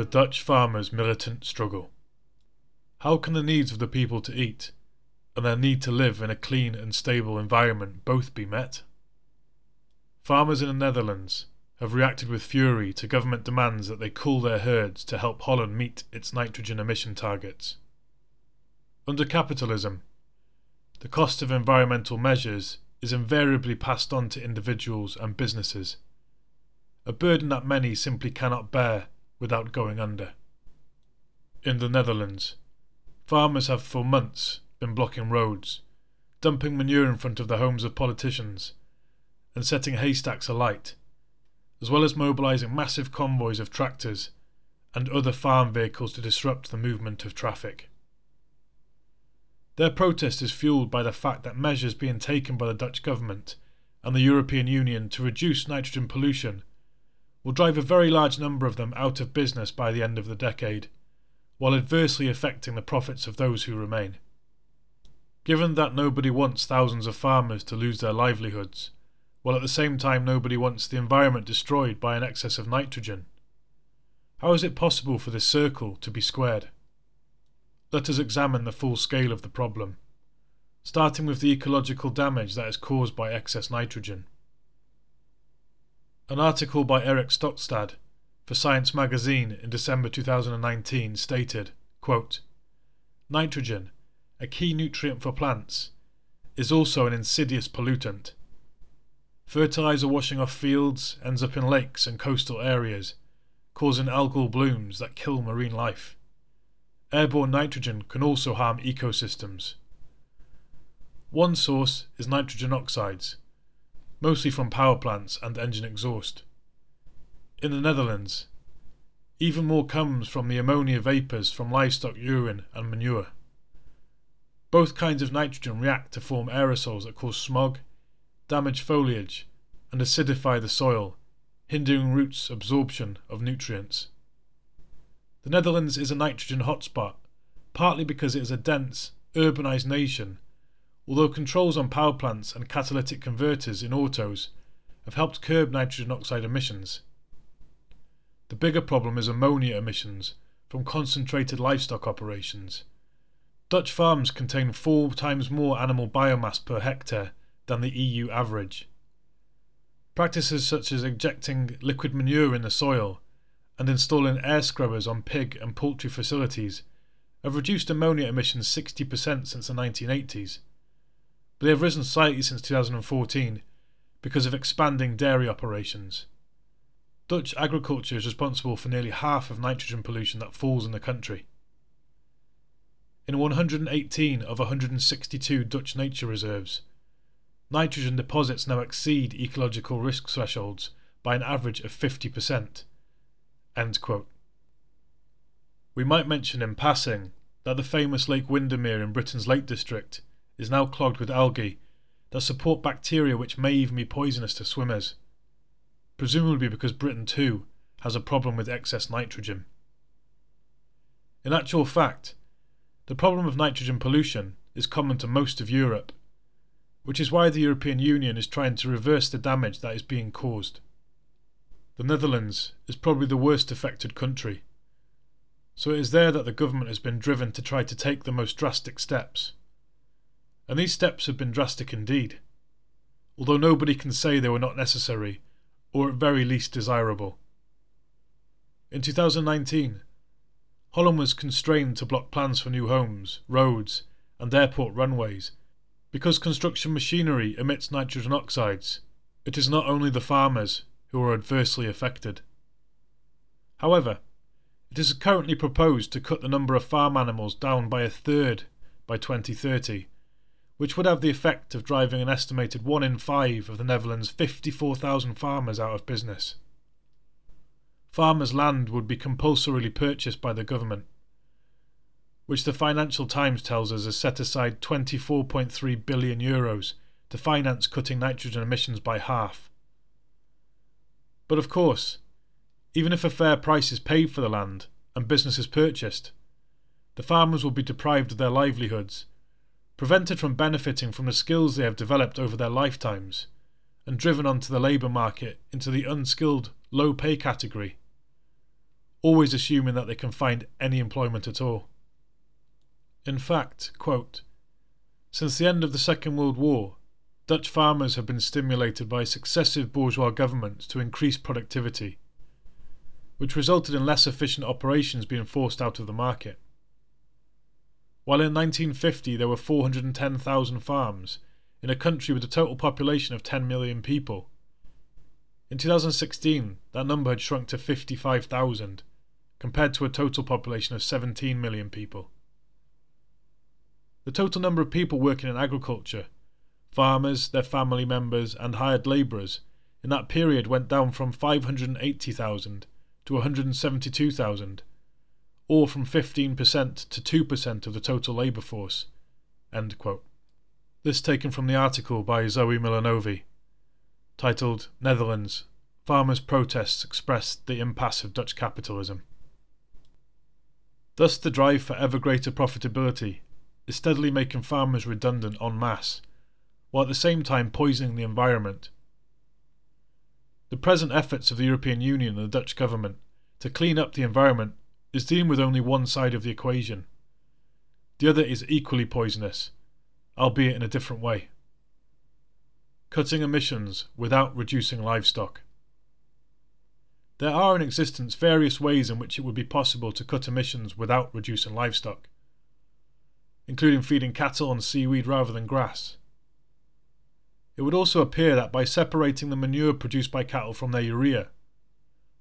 The Dutch farmers' militant struggle. How can the needs of the people to eat and their need to live in a clean and stable environment both be met? Farmers in the Netherlands have reacted with fury to government demands that they cull their herds to help Holland meet its nitrogen emission targets. Under capitalism, the cost of environmental measures is invariably passed on to individuals and businesses, a burden that many simply cannot bear without going under. In the Netherlands, farmers have for months been blocking roads, dumping manure in front of the homes of politicians, and setting haystacks alight, as well as mobilising massive convoys of tractors and other farm vehicles to disrupt the movement of traffic. Their protest is fueled by the fact that measures being taken by the Dutch government and the European Union to reduce nitrogen pollution will drive a very large number of them out of business by the end of the decade, while adversely affecting the profits of those who remain. Given that nobody wants thousands of farmers to lose their livelihoods, while at the same time nobody wants the environment destroyed by an excess of nitrogen, how is it possible for this circle to be squared? let us examine the full scale of the problem, starting with the ecological damage that is caused by excess nitrogen. An article by Erik Stokstad for Science magazine in December 2019 stated, quote, Nitrogen, a key nutrient for plants, is also an insidious pollutant. Fertilizer washing off fields ends up in lakes and coastal areas, causing algal blooms that kill marine life. Airborne nitrogen can also harm ecosystems. One source is nitrogen oxides, mostly from power plants and engine exhaust. In the Netherlands, even more comes from the ammonia vapours from livestock urine and manure. Both kinds of nitrogen react to form aerosols that cause smog, damage foliage, and acidify the soil, hindering roots' absorption of nutrients. The Netherlands is a nitrogen hotspot, partly because it is a dense, urbanised nation, although controls on power plants and catalytic converters in autos have helped curb nitrogen oxide emissions. The bigger problem is ammonia emissions from concentrated livestock operations. Dutch farms contain four times more animal biomass per hectare than the EU average. Practices such as injecting liquid manure in the soil and installing air scrubbers on pig and poultry facilities have reduced ammonia emissions 60% since the 1980s, but they have risen slightly since 2014 because of expanding dairy operations. Dutch agriculture is responsible for nearly half of nitrogen pollution that falls in the country. In 118 of 162 Dutch nature reserves, nitrogen deposits now exceed ecological risk thresholds by an average of 50%. We might mention in passing that the famous Lake Windermere in Britain's Lake District is now clogged with algae that support bacteria which may even be poisonous to swimmers, presumably because Britain too has a problem with excess nitrogen. In actual fact, the problem of nitrogen pollution is common to most of Europe, which is why the European Union is trying to reverse the damage that is being caused. The Netherlands is probably the worst affected country, so it is there that the government has been driven to try to take the most drastic steps. And these steps have been drastic indeed, although nobody can say they were not necessary, or at very least desirable. In 2019, Holland was constrained to block plans for new homes, roads, and airport runways because construction machinery emits nitrogen oxides. It is not only the farmers who are adversely affected. However, it is currently proposed to cut the number of farm animals down by a third by 2030, which would have the effect of driving an estimated 1 in 5 of the Netherlands' 54,000 farmers out of business. Farmers' land would be compulsorily purchased by the government, which the Financial Times tells us has set aside 24.3 billion euros to finance cutting nitrogen emissions by half but of course, even if a fair price is paid for the land and business is purchased, the farmers will be deprived of their livelihoods, prevented from benefiting from the skills they have developed over their lifetimes, and driven onto the labour market into the unskilled, low pay category. always assuming that they can find any employment at all. In fact, quote, since the end of the Second World War, Dutch farmers have been stimulated by successive bourgeois governments to increase productivity, which resulted in less efficient operations being forced out of the market. While in 1950 there were 410,000 farms in a country with a total population of 10 million people, in 2016 that number had shrunk to 55,000, compared to a total population of 17 million people. The total number of people working in agriculture, farmers, their family members, and hired labourers, in that period went down from 580,000 to 172,000, or from 15% to 2% of the total labour force. This taken from the article by Zoe Milanovi, titled Netherlands Farmers' Protests Express the Impasse of Dutch Capitalism. Thus, the drive for ever greater profitability is steadily making farmers redundant en masse, while at the same time poisoning the environment. The present efforts of the European Union and the Dutch government to clean up the environment is dealing with only one side of the equation. The other is equally poisonous, albeit in a different way. Cutting emissions without reducing livestock. There are in existence various ways in which it would be possible to cut emissions without reducing livestock including feeding cattle on seaweed rather than grass. It would also appear that by separating the manure produced by cattle from their urea,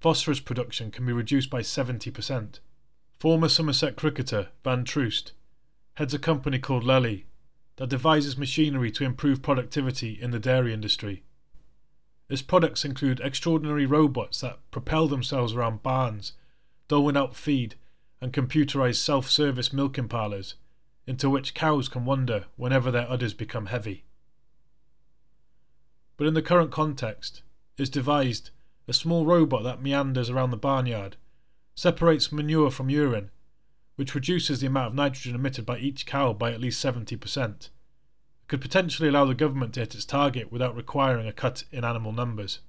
phosphorus production can be reduced by 70%. Former Somerset cricketer Van Troost heads a company called Lely that devises machinery to improve productivity in the dairy industry. Its products include extraordinary robots that propel themselves around barns, doling out feed, and computerized self service milking parlours into which cows can wander whenever their udders become heavy. But in the current context, is devised a small robot that meanders around the barnyard, separates manure from urine, which reduces the amount of nitrogen emitted by each cow by at least 70%, could potentially allow the government to hit its target without requiring a cut in animal numbers.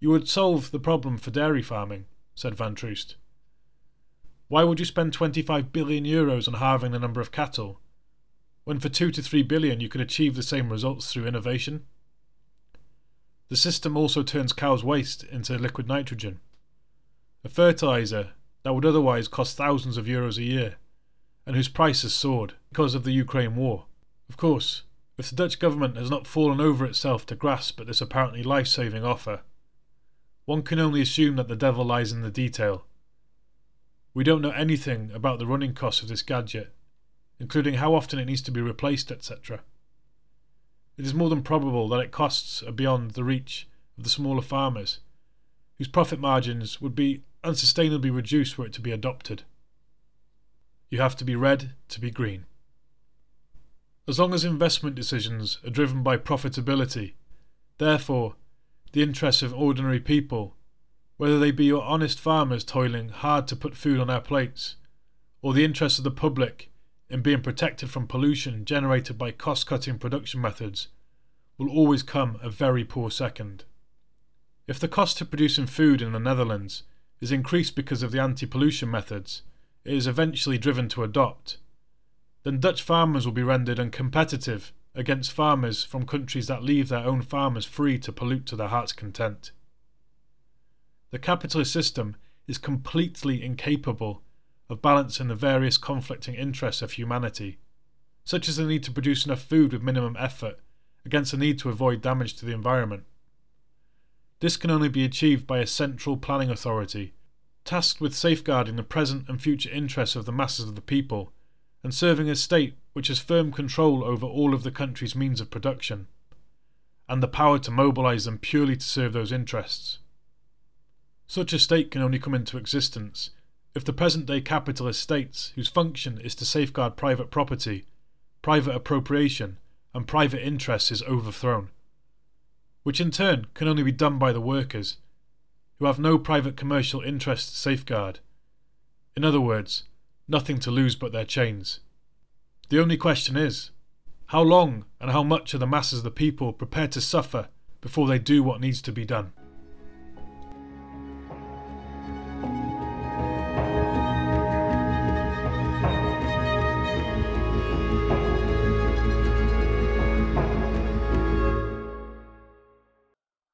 You would solve the problem for dairy farming, said Van Troost. Why would you spend 25 billion euros on halving the number of cattle, when for 2 to 3 billion you could achieve the same results through innovation? The system also turns cow's waste into liquid nitrogen, a fertilizer that would otherwise cost thousands of euros a year, and whose price has soared because of the Ukraine war. Of course, if the Dutch government has not fallen over itself to grasp at this apparently life saving offer, one can only assume that the devil lies in the detail we don't know anything about the running costs of this gadget, including how often it needs to be replaced, etc. It is more than probable that its costs are beyond the reach of the smaller farmers, whose profit margins would be unsustainably reduced were it to be adopted. You have to be red to be green. As long as investment decisions are driven by profitability, therefore, the interests of ordinary people whether they be your honest farmers toiling hard to put food on our plates, or the interests of the public in being protected from pollution generated by cost cutting production methods, will always come a very poor second. If the cost of producing food in the Netherlands is increased because of the anti pollution methods it is eventually driven to adopt, then Dutch farmers will be rendered uncompetitive against farmers from countries that leave their own farmers free to pollute to their heart's content. The capitalist system is completely incapable of balancing the various conflicting interests of humanity, such as the need to produce enough food with minimum effort against the need to avoid damage to the environment. This can only be achieved by a central planning authority, tasked with safeguarding the present and future interests of the masses of the people, and serving a state which has firm control over all of the country's means of production, and the power to mobilize them purely to serve those interests. Such a state can only come into existence if the present day capitalist states, whose function is to safeguard private property, private appropriation, and private interests, is overthrown, which in turn can only be done by the workers, who have no private commercial interest to safeguard. In other words, nothing to lose but their chains. The only question is how long and how much are the masses of the people prepared to suffer before they do what needs to be done?